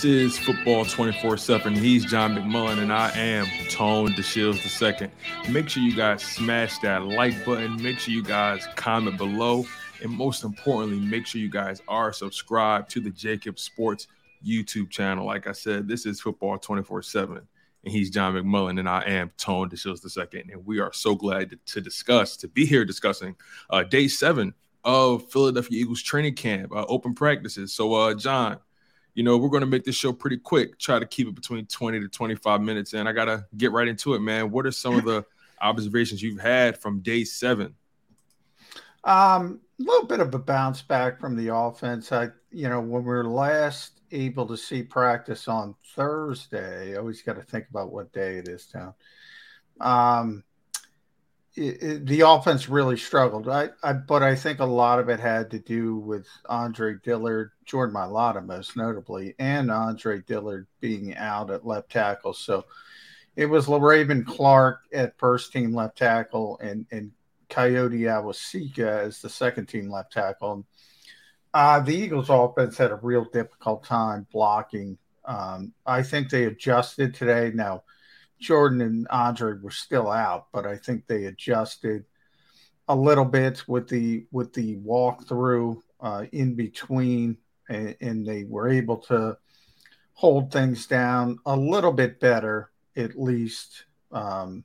This is Football 24 7. He's John McMullen, and I am Tone DeShields II. Make sure you guys smash that like button. Make sure you guys comment below. And most importantly, make sure you guys are subscribed to the JAKIB Sports YouTube channel. Like I said, this is Football 24 7. And he's John McMullen, and I am Tone DeShields II. And we are so glad to, to discuss, to be here discussing uh, day seven of Philadelphia Eagles training camp, uh, open practices. So, uh, John, you know, we're going to make this show pretty quick, try to keep it between 20 to 25 minutes. And I got to get right into it, man. What are some of the observations you've had from day seven? Um, a little bit of a bounce back from the offense. I, you know, when we are last able to see practice on Thursday, I always got to think about what day it is now. Um, the offense really struggled. I, I, but I think a lot of it had to do with Andre Dillard, Jordan Mailata most notably, and Andre Dillard being out at left tackle. So it was Le'Raven Clark at first team left tackle and, and Kayode Awosika as the second team left tackle. Uh, the Eagles offense had a real difficult time blocking. Um, I think they adjusted today. Now, Jordan and Andre were still out, but I think they adjusted a little bit with the with the walkthrough uh, in between, and, and, they were able to hold things down a little bit better, at least. Um,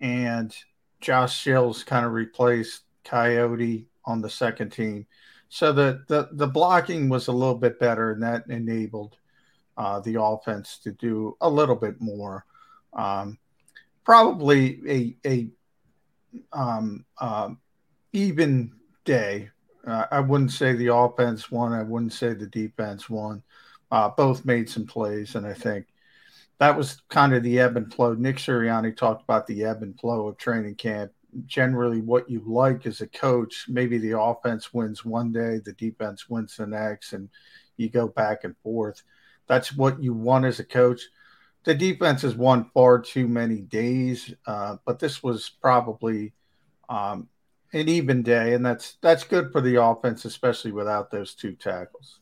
and Josh Sills kind of replaced Kayode on the second team, so the the the blocking was a little bit better, and that enabled uh, the offense to do a little bit more. Um, probably a a um, uh, even day. Uh, I wouldn't say the offense won. I wouldn't say the defense won. Uh, both made some plays, and I think that was kind of the ebb and flow. Nick Sirianni talked about the ebb and flow of training camp. Generally, what you like as a coach, maybe the offense wins one day, the defense wins the next, and you go back and forth. That's what you want as a coach the defense has won far too many days, uh, but this was probably um, an even day, and that's that's good for the offense, especially without those two tackles.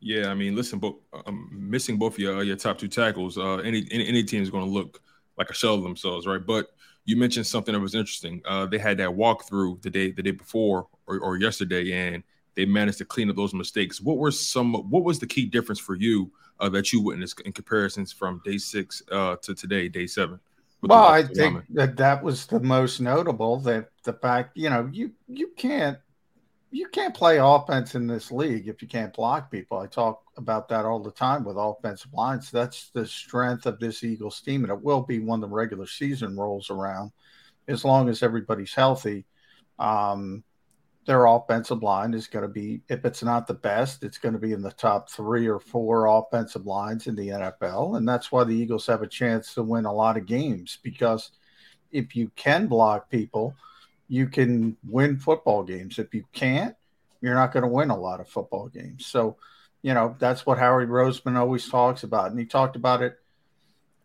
Yeah, I mean, listen, but um, missing both your your top two tackles, uh, any, any any team is going to look like a shell of themselves, right? But you mentioned something that was interesting. Uh, they had that walkthrough the day the day before or, or yesterday, and they managed to clean up those mistakes. What were some? What was the key difference for you? Uh, that you witnessed in comparisons from day six uh, to today, day seven? Well, I think that that was the most notable. That the fact, you know, you you can't you can't play offense in this league if you can't block people. I talk about that all the time with offensive lines. That's the strength of this Eagles team, and it will be when the regular season rolls around, as long as everybody's healthy. Um, their offensive line is going to be, if it's not the best, it's going to be in the top three or four offensive lines in the NFL. And that's why the Eagles have a chance to win a lot of games because if you can block people, you can win football games. If you can't, you're not going to win a lot of football games. So, you know, that's what Howie Roseman always talks about. And he talked about it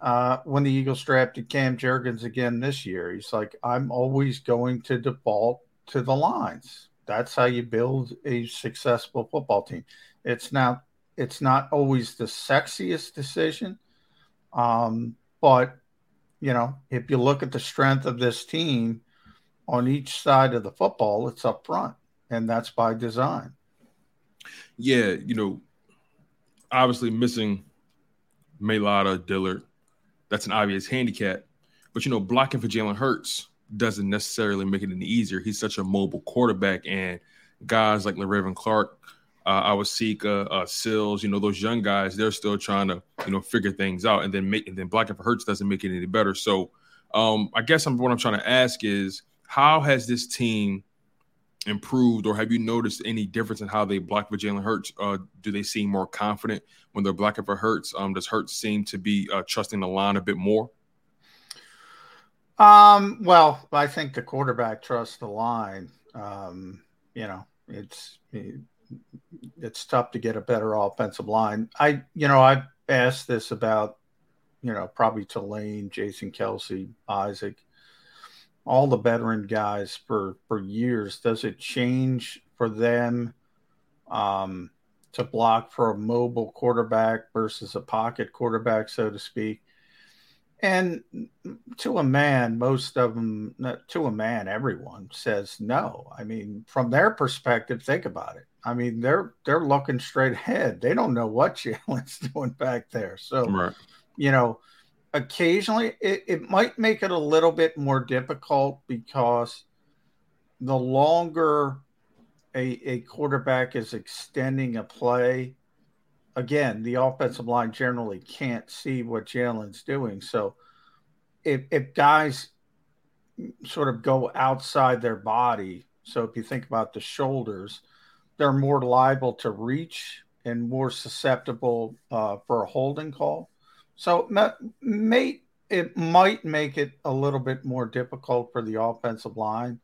uh, when the Eagles drafted Cam Jurgens again this year. He's like, I'm always going to default to the lines. That's how you build a successful football team. It's not it's not always the sexiest decision. Um, but you know, if you look at the strength of this team on each side of the football, it's up front, and that's by design. Yeah, you know, obviously missing Mailata Dillard, that's an obvious handicap. But you know, blocking for Jalen Hurts doesn't necessarily make it any easier. He's such a mobile quarterback, and guys like Le'Raven Clark, uh, Awosika, uh, Sills, you know, those young guys, they're still trying to, you know, figure things out, and then make and then blocking for Hurts doesn't make it any better. So, um, I guess I'm, what I'm trying to ask is, how has this team improved, or have you noticed any difference in how they block for Jalen Hurts? Uh, do they seem more confident when they're blocking for Hurts? Um, does Hurts seem to be uh, trusting the line a bit more? Um, well, I think the quarterback trusts the line. Um, you know, it's it's tough to get a better offensive line. I, you know, I've asked this about, you know, probably Tulane, Jason Kelce, Isaac, all the veteran guys for for years. Does it change for them um, to block for a mobile quarterback versus a pocket quarterback, so to speak? And to a man, most of them, to a man, everyone says no. I mean, from their perspective, think about it. I mean, they're they're looking straight ahead. They don't know what Jalen's doing back there. So, right. you know, occasionally it, it might make it a little bit more difficult because the longer a, a quarterback is extending a play, again, the offensive line generally can't see what Jalen's doing. So if, if guys sort of go outside their body, so if you think about the shoulders, they're more liable to reach and more susceptible uh, for a holding call. So may, it might make it a little bit more difficult for the offensive line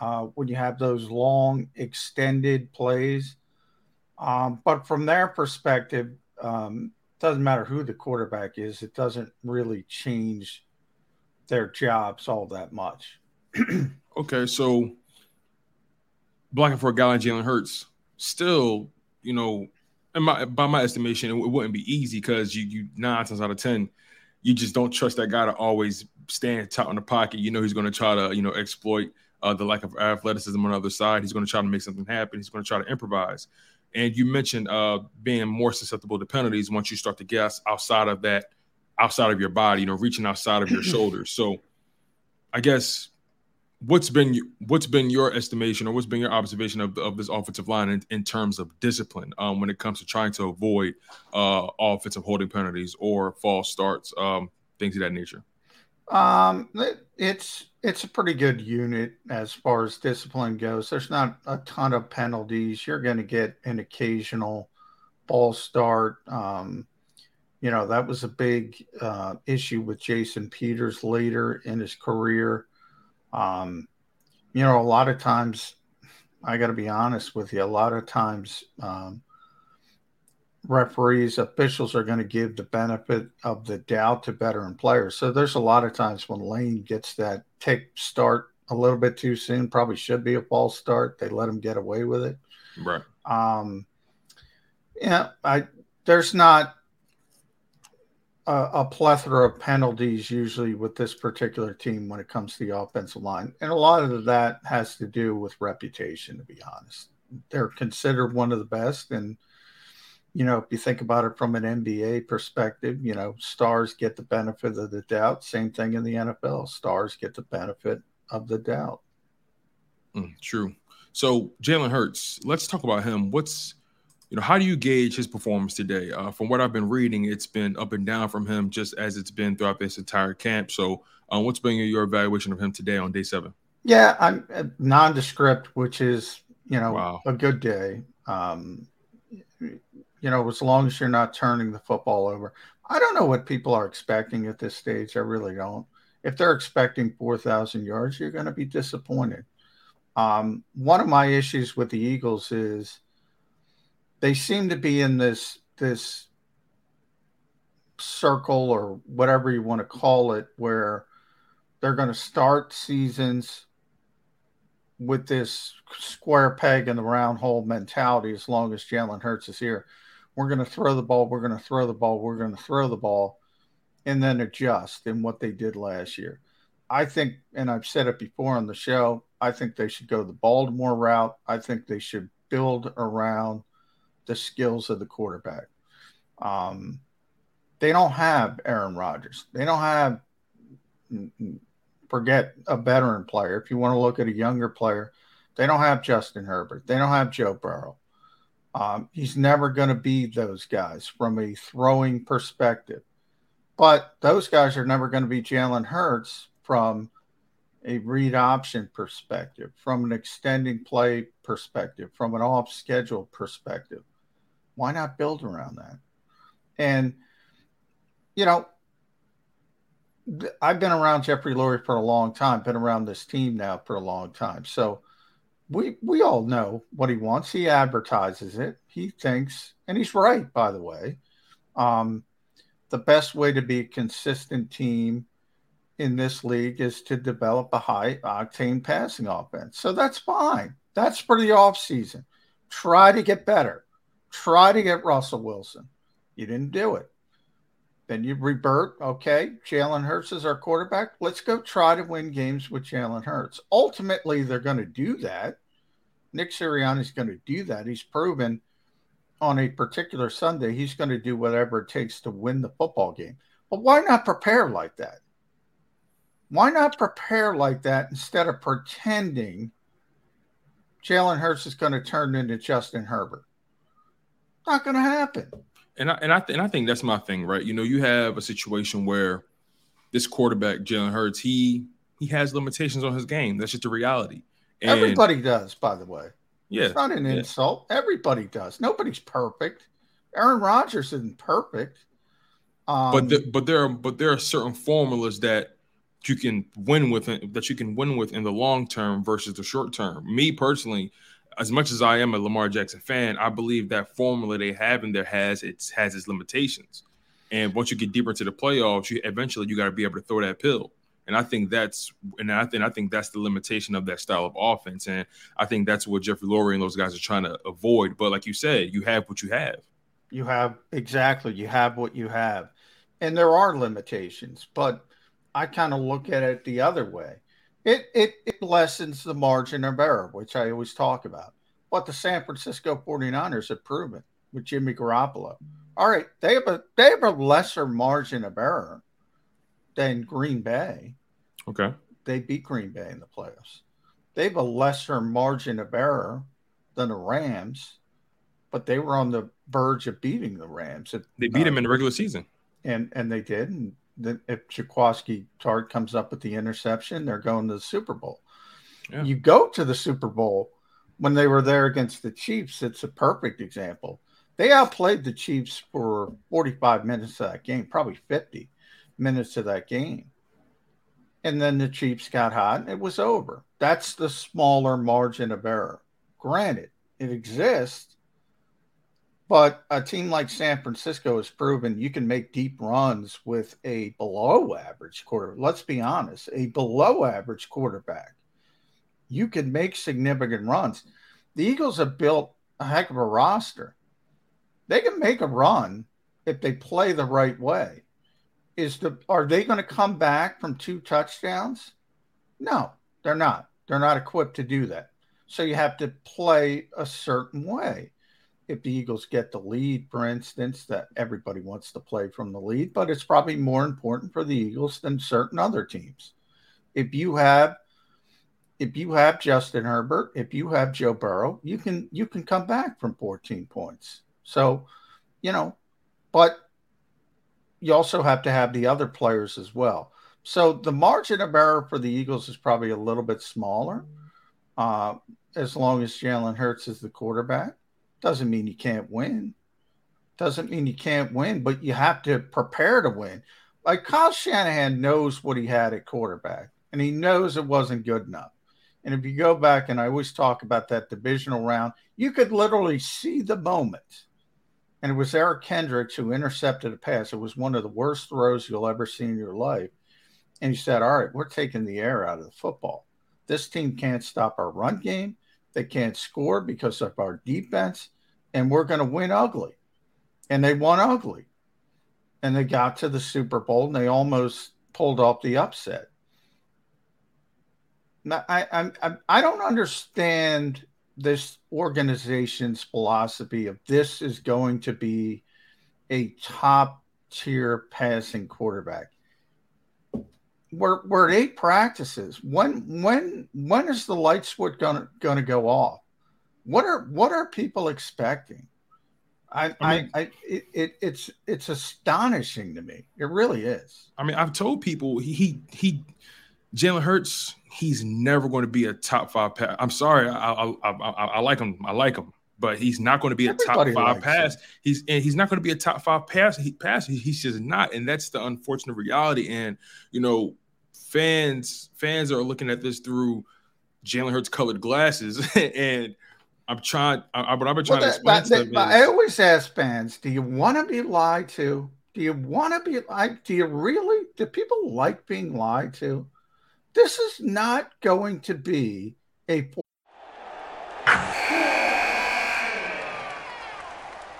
uh, when you have those long extended plays. Um, but from their perspective, um, doesn't matter who the quarterback is, it doesn't really change their jobs all that much. okay, so blocking for a guy like Jalen Hurts, still, you know, my, by my estimation, it, it wouldn't be easy because you, you nine times out of ten, you just don't trust that guy to always stand tight in the pocket. You know he's going to try to you know exploit uh, the lack of athleticism on the other side. He's going to try to make something happen. He's going to try to improvise. And you mentioned uh, being more susceptible to penalties once you start to guess outside of that, outside of your body, you know, reaching outside of your shoulders. So, I guess what's been what's been your estimation or what's been your observation of, of this offensive line in, in terms of discipline um, when it comes to trying to avoid uh, offensive holding penalties or false starts, um, things of that nature? Um, it's it's a pretty good unit as far as discipline goes. There's not a ton of penalties. You're going to get an occasional ball start. Um, you know that was a big uh, issue with Jason Peters later in his career. Um, you know, a lot of times, I got to be honest with you, a lot of times, um, referees, officials are going to give the benefit of the doubt to veteran players. So there's a lot of times when Lane gets that take start a little bit too soon, probably should be a false start. They let him get away with it. Right. Um, yeah, I there's not a, a, plethora of penalties usually with this particular team when it comes to the offensive line. And a lot of that has to do with reputation, to be honest. They're considered one of the best. And, you know, if you think about it from an NBA perspective, you know, stars get the benefit of the doubt. Same thing in the NFL. Stars get the benefit of the doubt. Mm, true. So Jalen Hurts, let's talk about him. What's you know, how do you gauge his performance today? Uh, from what I've been reading, it's been up and down from him, just as it's been throughout this entire camp. So, uh, what's been your evaluation of him today on day seven? Yeah, I'm uh, nondescript, which is you know wow. a good day. Um, you know, as long as you're not turning the football over. I don't know what people are expecting at this stage. I really don't. if they're expecting 4,000 yards, you're going to be disappointed. Um, one of my issues with the Eagles is they seem to be in this this circle or whatever you want to call it, where they're going to start seasons with this square peg in the round hole mentality as long as Jalen Hurts is here. We're going to throw the ball, we're going to throw the ball, we're going to throw the ball, and then adjust in what they did last year. I think, and I've said it before on the show, I think they should go the Baltimore route. I think they should build around the skills of the quarterback. Um, they don't have Aaron Rodgers. They don't have forget a veteran player. If you want to look at a younger player, they don't have Justin Herbert. They don't have Joe Burrow. Um, he's never going to be those guys from a throwing perspective. But those guys are never going to be Jalen Hurts from a read option perspective, from an extending play perspective, from an off schedule perspective. Why not build around that? And, you know, I've been around Jeffrey Lurie for a long time, been around this team now for a long time. So we we all know what he wants. He advertises it. He thinks, and he's right, by the way. Um, the best way to be a consistent team in this league is to develop a high octane passing offense. So that's fine. That's for the offseason. Try to get better. Try to get Russell Wilson. You didn't do it. Then you revert. Okay, Jalen Hurts is our quarterback. Let's go try to win games with Jalen Hurts. Ultimately, they're going to do that. Nick Sirianni is going to do that. He's proven on a particular Sunday he's going to do whatever it takes to win the football game. But why not prepare like that? Why not prepare like that instead of pretending Jalen Hurts is going to turn into Justin Herbert? Not going to happen and I and I th- and I think that's my thing, right? You know, you have a situation where this quarterback Jalen Hurts, he he has limitations on his game. That's just a reality. And Everybody does, by the way. Yeah, it's not an yeah. insult. Everybody does. Nobody's perfect. Aaron Rodgers isn't perfect. Um, but the, but there are but there are certain formulas that you can win with that you can win with in the long term versus the short term. Me personally, as much as I am a Lamar Jackson fan, I believe that formula they have in there has its has its limitations. And once you get deeper into the playoffs, you eventually you got to be able to throw that pill. And I think that's and I think I think that's the limitation of that style of offense. And I think that's what Jeffrey Lurie and those guys are trying to avoid. But like you said, you have what you have. You have exactly you have what you have. And there are limitations, but I kind of look at it the other way. It, it, it lessens the margin of error, which I always talk about. What the San Francisco 49ers have proven with Jimmy Garoppolo. All right, they have a they have a lesser margin of error than Green Bay. Okay. They beat Green Bay in the playoffs. They have a lesser margin of error than the Rams, but they were on the verge of beating the Rams. They beat uh, them in the regular season. And and they did. And then if Jaquiski Tartt comes up with the interception, they're going to the Super Bowl. Yeah. You go to the Super Bowl when they were there against the Chiefs, it's a perfect example. They outplayed the Chiefs for 45 minutes of that game, probably 50 minutes of that game. And then the Chiefs got hot and it was over. That's the smaller margin of error. Granted, it exists, but a team like San Francisco has proven you can make deep runs with a below average quarter. Let's be honest, a below average quarterback you can make significant runs. The Eagles have built a heck of a roster. They can make a run if they play the right way. Is the are they going to come back from two touchdowns? No, they're not. They're not equipped to do that. So you have to play a certain way. If the Eagles get the lead, for instance, that everybody wants to play from the lead, but it's probably more important for the Eagles than certain other teams. If you have if you have Justin Herbert, if you have Joe Burrow, you can you can come back from 14 points. So, you know, but you also have to have the other players as well. So the margin of error for the Eagles is probably a little bit smaller, uh, as long as Jalen Hurts is the quarterback. Doesn't mean you can't win. Doesn't mean you can't win, but you have to prepare to win. like Kyle Shanahan knows what he had at quarterback, and he knows it wasn't good enough. And if you go back, and I always talk about that divisional round, you could literally see the moment. And it was Eric Kendricks who intercepted a pass. It was one of the worst throws you'll ever see in your life. And he said, All right, we're taking the air out of the football. This team can't stop our run game. They can't score because of our defense. And we're going to win ugly. And they won ugly. And they got to the Super Bowl and they almost pulled off the upset. I, I, I don't understand this organization's philosophy of this is going to be a top tier passing quarterback. We're, we're at eight practices. When when when is the light switch gonna gonna go off? What are what are people expecting? I, I, mean, I, I it, it's it's astonishing to me. It really is. I mean, I've told people he he, he Jalen Hurts, he's never going to be a top five. I'm sorry, I, I, I, I, like him. I like him, but he's not going to be a Everybody top five pass. Him. He's and he's not going to be a top five pass. He pass. He's just not, and that's the unfortunate reality. And you know, fans fans are looking at this through Jalen Hurts colored glasses, and I'm trying. I, but I've been trying well, to explain. That, that, I always ask fans, "Do you want to be lied to? Do you want to be like? Do you really? Do people like being lied to?" This is not going to be a.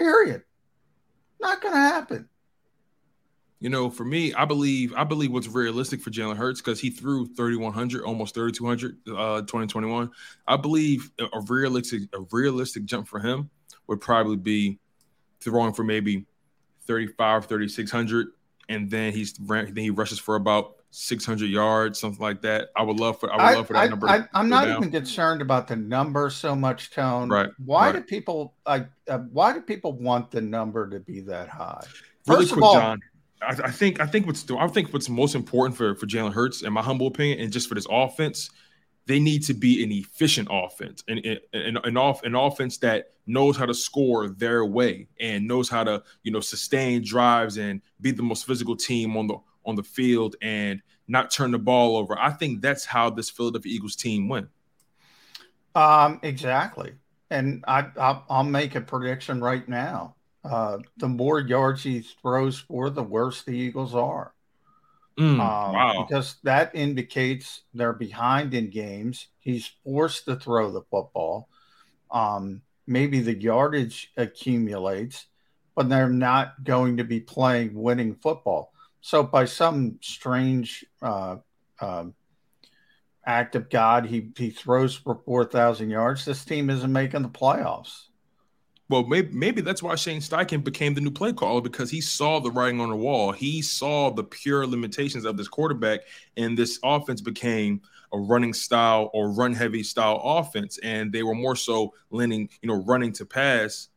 Period. Not going to happen. You know, for me, I believe I believe what's realistic for Jalen Hurts because he threw 3,100, almost 3,200, uh, 2021. I believe a realistic a realistic jump for him would probably be throwing for maybe 35, 3600, and then he's then he rushes for about 600 yards, something like that. I would love for I would I, love for that I, number. I, am not down. even concerned about the number so much, Tone. Right. Why right. do people like? Uh, why do people want the number to be that high? Really First quick, all, John. I, I, think I think what's I think what's most important for for Jalen Hurts, in my humble opinion, and just for this offense, they need to be an efficient offense and an, an, off an offense that knows how to score their way and knows how to you know sustain drives and be the most physical team on the on the field and not turn the ball over. I think that's how this Philadelphia Eagles team went. Um, exactly, and I I'll, I'll make a prediction right now. Uh, the more yards he throws for, the worse the Eagles are. Mm, um, wow. Because that indicates they're behind in games. He's forced to throw the football. Um, maybe the yardage accumulates, but they're not going to be playing winning football. So, by some strange uh, uh, act of God, he, he throws for 4,000 yards. This team isn't making the playoffs. Well, maybe, maybe that's why Shane Steichen became the new play caller because he saw the writing on the wall. He saw the pure limitations of this quarterback, and this offense became a running style or run heavy style offense. And they were more so leaning, you know, running to pass.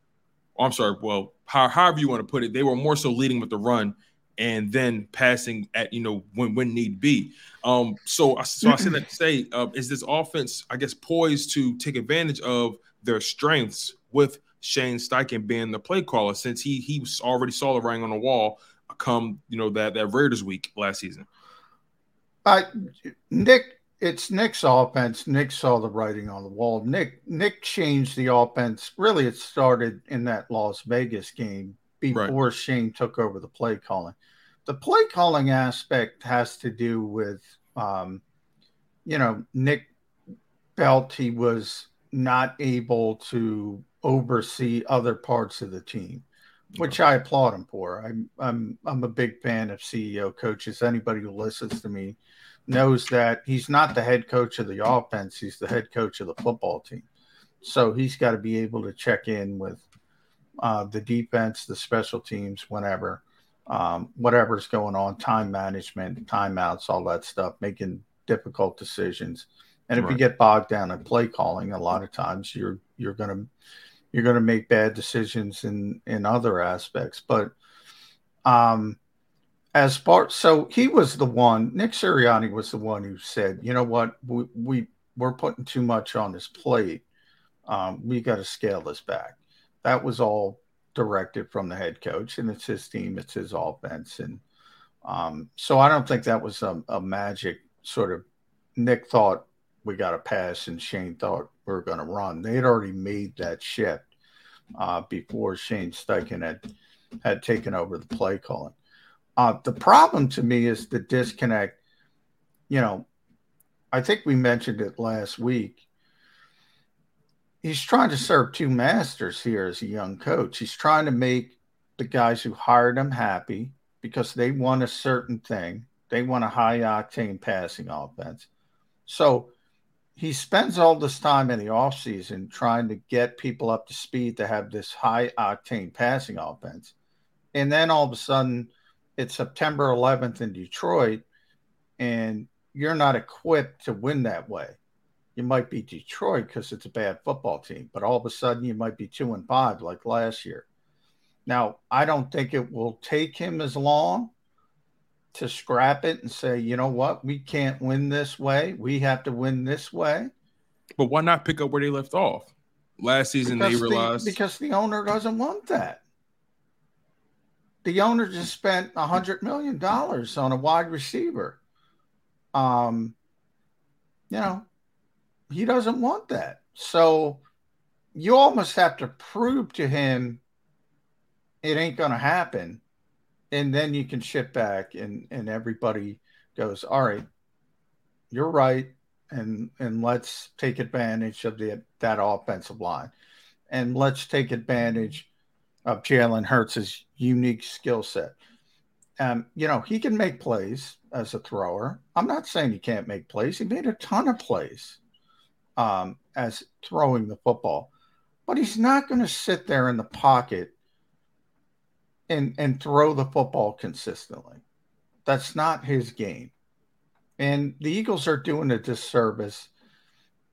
I'm sorry. Well, how, however you want to put it, they were more so leading with the run and then passing at you know when when need be. Um, so so I said that to say, uh, is this offense, I guess, poised to take advantage of their strengths with Shane Steichen being the play caller since he he already saw the writing on the wall come you know that that Raiders week last season. Uh, Nick, it's Nick's offense. Nick saw the writing on the wall. Nick Nick changed the offense. Really, it started in that Las Vegas game before right. Shane took over the play calling. the play calling aspect has to do with, um, you know, Nick felt he was not able to oversee other parts of the team, which I applaud him for. I'm I'm I'm a big fan of CEO coaches. Anybody who listens to me knows that he's not the head coach of the offense; he's the head coach of the football team. So he's got to be able to check in with uh, the defense, the special teams, whenever, um, whatever's going on, time management, timeouts, all that stuff, making difficult decisions. And if right. you get bogged down in play calling, a lot of times you're you're gonna you're gonna make bad decisions in in other aspects. But um, as far so he was the one. Nick Sirianni was the one who said, you know what, we, we we're putting too much on this plate. Um, we got to scale this back that was all directed from the head coach, and it's his team, it's his offense, and um, so I don't think that was a, a, magic sort of. Nick thought we got a pass, and Shane thought we are going to run. They had already made that shift uh, before Shane Steichen had had taken over the play calling. Uh, the problem to me is the disconnect. You know, I think we mentioned it last week he's trying to serve two masters here as a young coach. He's trying to make the guys who hired him happy because they want a certain thing. They want a high octane passing offense. So he spends all this time in the offseason trying to get people up to speed to have this high octane passing offense. And then all of a sudden, it's September 11th in Detroit, and you're not equipped to win that way you might be Detroit because it's a bad football team, but all of a sudden you might be two and five like last year. Now, I don't think it will take him as long to scrap it and say, you know what, we can't win this way. We have to win this way. But why not pick up where they left off? Last season, because they realized the, because the owner doesn't want that. The owner just spent a hundred million dollars on a wide receiver. Um, you know, he doesn't want that. So you almost have to prove to him it ain't going to happen. And then you can ship back and, and everybody goes, all right, you're right. And, and let's take advantage of the, that offensive line. And let's take advantage of Jalen Hurts' unique skill set. Um, you know, he can make plays as a thrower. I'm not saying he can't make plays. He made a ton of plays um, as throwing the football, but he's not going to sit there in the pocket and and throw the football consistently. That's not his game. And the Eagles are doing a disservice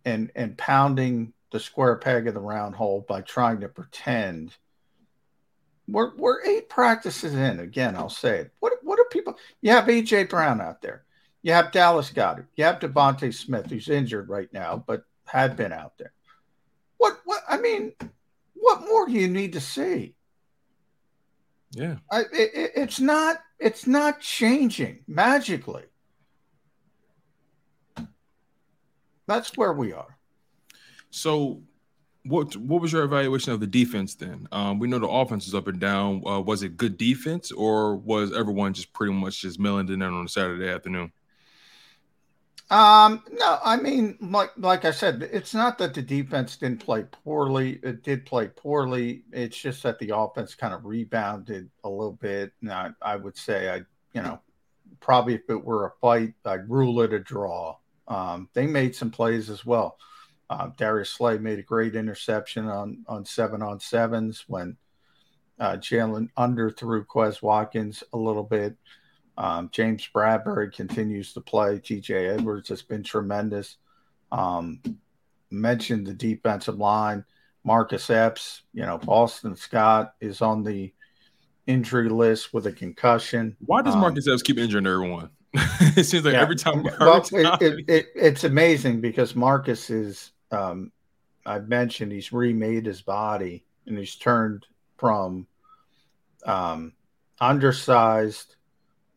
and and pounding the square peg in the round hole by trying to pretend we're we're eight practices in. Again, I'll say it. What what are people? You have AJ Brown out there. You have Dallas Goedert. You have DeVonta Smith, who's injured right now, but had been out there. What what I mean, what more do you need to see? Yeah, I, it, it's not it's not changing magically. That's where we are. So, what what was your evaluation of the defense then? Um, we know the offense is up and down. Uh, was it good defense, or was everyone just pretty much just milling it in on a Saturday afternoon? Um, no, I mean, like like I said, it's not that the defense didn't play poorly. It did play poorly. It's just that the offense kind of rebounded a little bit. And I, I would say, I you know, probably if it were a fight, I'd rule it a draw. Um, they made some plays as well. Uh, Darius Slay made a great interception on on seven on sevens when uh, Jalen underthrew Quez Watkins a little bit. Um, James Bradberry continues to play. TJ Edwards has been tremendous. Um, mentioned the defensive line. Marcus Epps, you know, Boston Scott is on the injury list with a concussion. Why does um, Marcus um, Epps keep injuring everyone? it seems like yeah, every time. Every well, time. It, it, it, it's amazing because Marcus is, um, I've mentioned he's remade his body and he's turned from um, undersized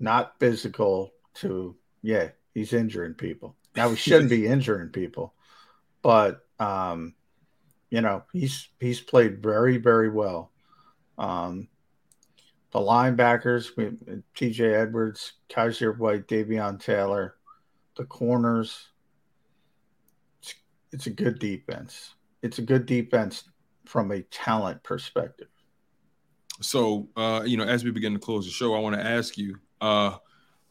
not physical to yeah, he's injuring people. Now he shouldn't be injuring people, but um, you know, he's he's played very, very well. Um, the linebackers, we, TJ Edwards, Kyzir White, Davion Taylor, the corners. It's, it's a good defense. It's a good defense from a talent perspective. So, uh, you know, as we begin to close the show, I want to ask you, uh,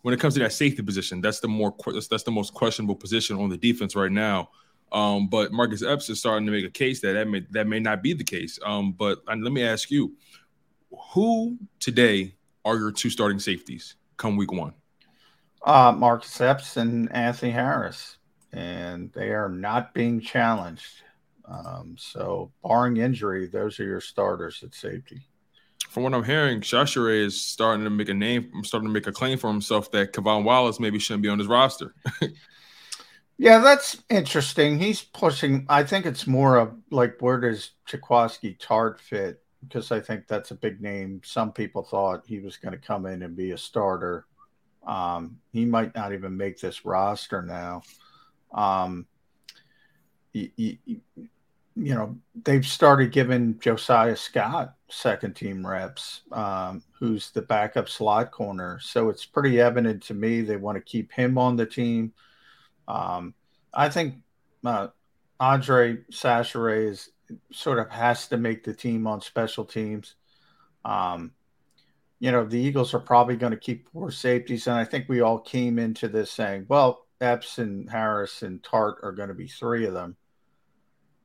when it comes to that safety position, that's the more that's the most questionable position on the defense right now. Um, but Marcus Epps is starting to make a case that that may that may not be the case. Um, but let me ask you, who today are your two starting safeties come week one? Uh, Marcus Epps and Anthony Harris, and they are not being challenged. Um, so, barring injury, those are your starters at safety from what I'm hearing, Chachere is starting to make a name, starting to make a claim for himself that K'Von Wallace maybe shouldn't be on his roster. yeah, that's interesting. He's pushing. I think it's more of like where does Jaquiski Tartt fit? Because I think that's a big name. Some people thought he was going to come in and be a starter. Um, he might not even make this roster now. Um, you know, they've started giving Josiah Scott second team reps, um, who's the backup slot corner. So it's pretty evident to me they want to keep him on the team. Um, I think uh, Andre Chachere is sort of has to make the team on special teams. Um, you know, the Eagles are probably going to keep four safeties. And I think we all came into this saying, well, Epps and Harris and Tartt are going to be three of them.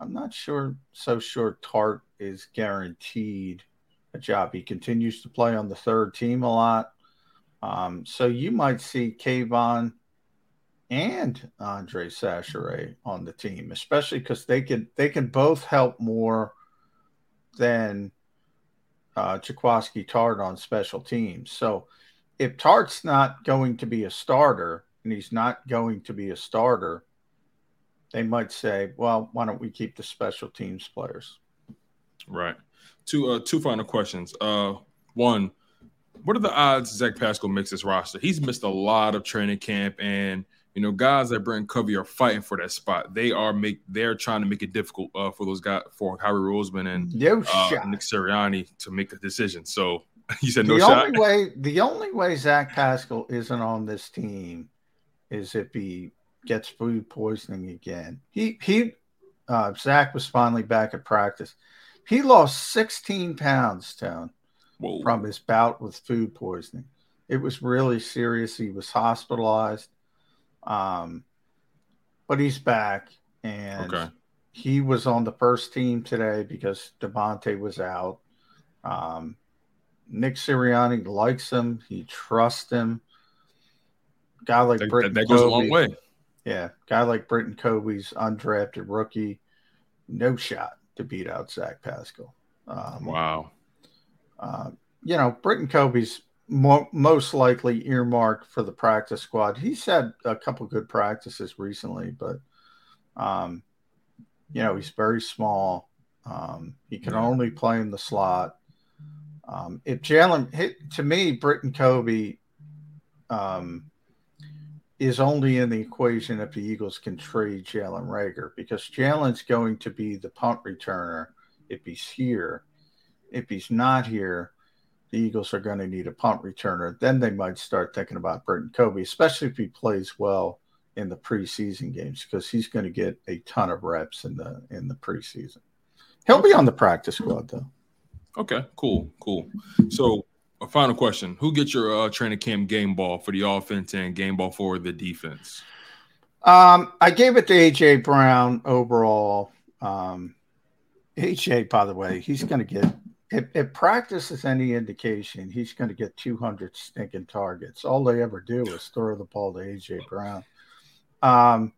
I'm not sure, so sure Tartt is guaranteed a job. He continues to play on the third team a lot. Um, so you might see K'Von and Andre Chachere on the team, especially because they can they can both help more than uh, Jaquiski Tartt on special teams. So if Tartt's not going to be a starter and he's not going to be a starter, they might say, well, why don't we keep the special teams players? Right. Two uh, two final questions. Uh, one, what are the odds Zach Pascal makes this roster? He's missed a lot of training camp, and you know guys like Britton Covey are fighting for that spot. They are make they're trying to make it difficult uh, for those guys for Howie Roseman and no uh, Nick Sirianni to make a decision. So you said the no shot. Only way, the only way Zach Pascal isn't on this team is if he gets food poisoning again. He he uh, Zach was finally back at practice. He lost 16 pounds, Tone, from his bout with food poisoning. It was really serious. He was hospitalized. Um, but he's back and okay. he was on the first team today because DeVonta was out. Um, Nick Sirianni likes him. He trusts him. Guy like that, Britton that goes Covey, a long way. Yeah, guy like Britton Covey's undrafted rookie, no shot to beat out Zach Pascal. Um, wow. Uh, you know, Britton Covey's mo- most likely earmarked for the practice squad. He's had a couple good practices recently, but um, you know, he's very small. Um, he can yeah. only play in the slot. Um, if Jalen, to me, Britton Covey, um, is only in the equation if the Eagles can trade Jalen Reagor because Jalen's going to be the punt returner if he's here. If he's not here, the Eagles are going to need a punt returner. Then they might start thinking about Britton Covey, especially if he plays well in the preseason games because he's going to get a ton of reps in the in the preseason. He'll be on the practice squad though. Okay, cool, cool. So a final question: Who gets your uh, training camp game ball for the offense and game ball for the defense? Um, I gave it to AJ Brown overall. Um, AJ, by the way, he's going to get if, if practice is any indication, he's going to get 200 stinking targets. All they ever do is throw the ball to AJ Brown. Um,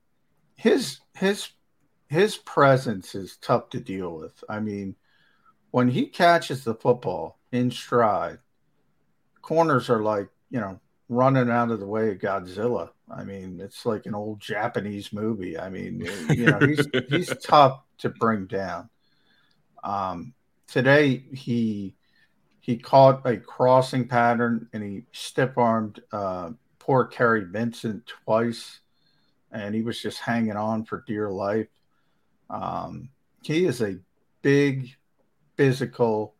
his his his presence is tough to deal with. I mean, when he catches the football in stride, corners are like, you know, running out of the way of Godzilla. I mean, it's like an old Japanese movie. I mean, you know, he's he's tough to bring down. Um, today he he caught a crossing pattern and he stiff armed uh, poor Kary Vincent twice, and he was just hanging on for dear life. Um, he is a big, physical,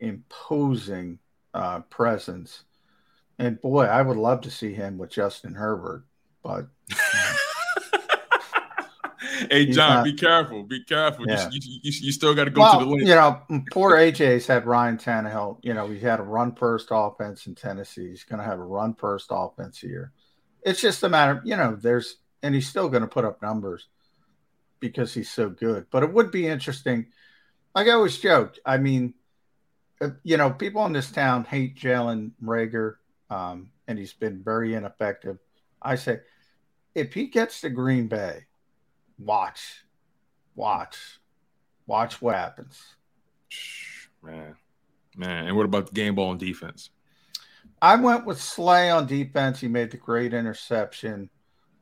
imposing uh, presence. And boy, I would love to see him with Justin Herbert, but. hey John, not, be careful. Be careful. Yeah. You, you, you, still got to go well, to the list. You know, poor AJ's had Ryan Tannehill. You know, he had a run first offense in Tennessee. He's going to have a run first offense here. It's just a matter, you know, there's, and he's still going to put up numbers because he's so good. But it would be interesting. Like I always joke, I mean, you know, people in this town hate Jalen Reagor, um, and he's been very ineffective. I say, if he gets to Green Bay, watch, watch, watch what happens. Man, man. And what about the game ball and defense? I went with Slay on defense. He made the great interception.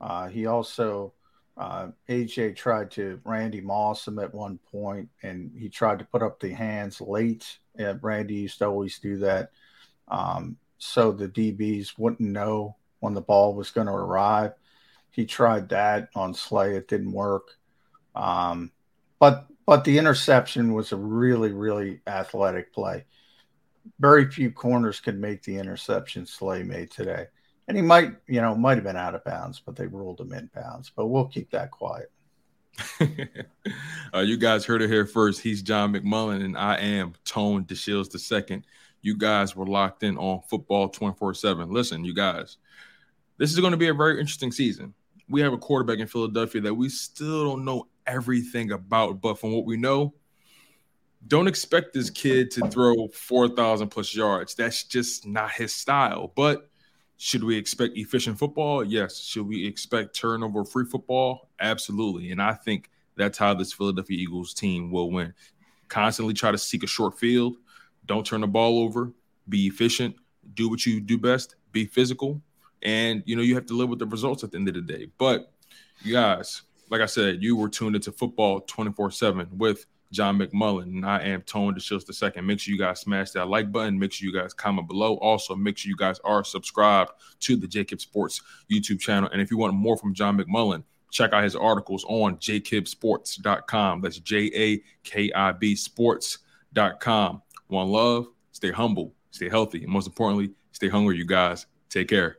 Uh, he also, uh, AJ tried to Randy Moss him at one point, and he tried to put up the hands late. And Randy used to always do that. Um, so the DBs wouldn't know when the ball was going to arrive. He tried that on Slay. It didn't work. Um, but but the interception was a really really athletic play. Very few corners could make the interception Slay made today, and he might you know might have been out of bounds, but they ruled him in bounds. But we'll keep that quiet. uh, you guys heard it here first. He's John McMullen, and I am Tone DeShields the second. You guys were locked in on football 24 7. Listen, you guys, this is going to be a very interesting season. We have a quarterback in Philadelphia that we still don't know everything about, but from what we know, don't expect this kid to throw 4,000 plus yards. That's just not his style. But should we expect efficient football? Yes. Should we expect turnover free football? Absolutely. And I think that's how this Philadelphia Eagles team will win. Constantly try to seek a short field. Don't turn the ball over. Be efficient. Do what you do best. Be physical and you know you have to live with the results at the end of the day. But you guys, like I said, you were tuned into football 24-7 with John McMullen, and I am Tone DeShields the second. Make sure you guys smash that like button. Make sure you guys comment below. Also, make sure you guys are subscribed to the JAKIB Sports YouTube channel. And if you want more from John McMullen, check out his articles on jakibsports.com. That's J-A-K-I-B sports.com. One love, stay humble, stay healthy, and most importantly, stay hungry, you guys. Take care.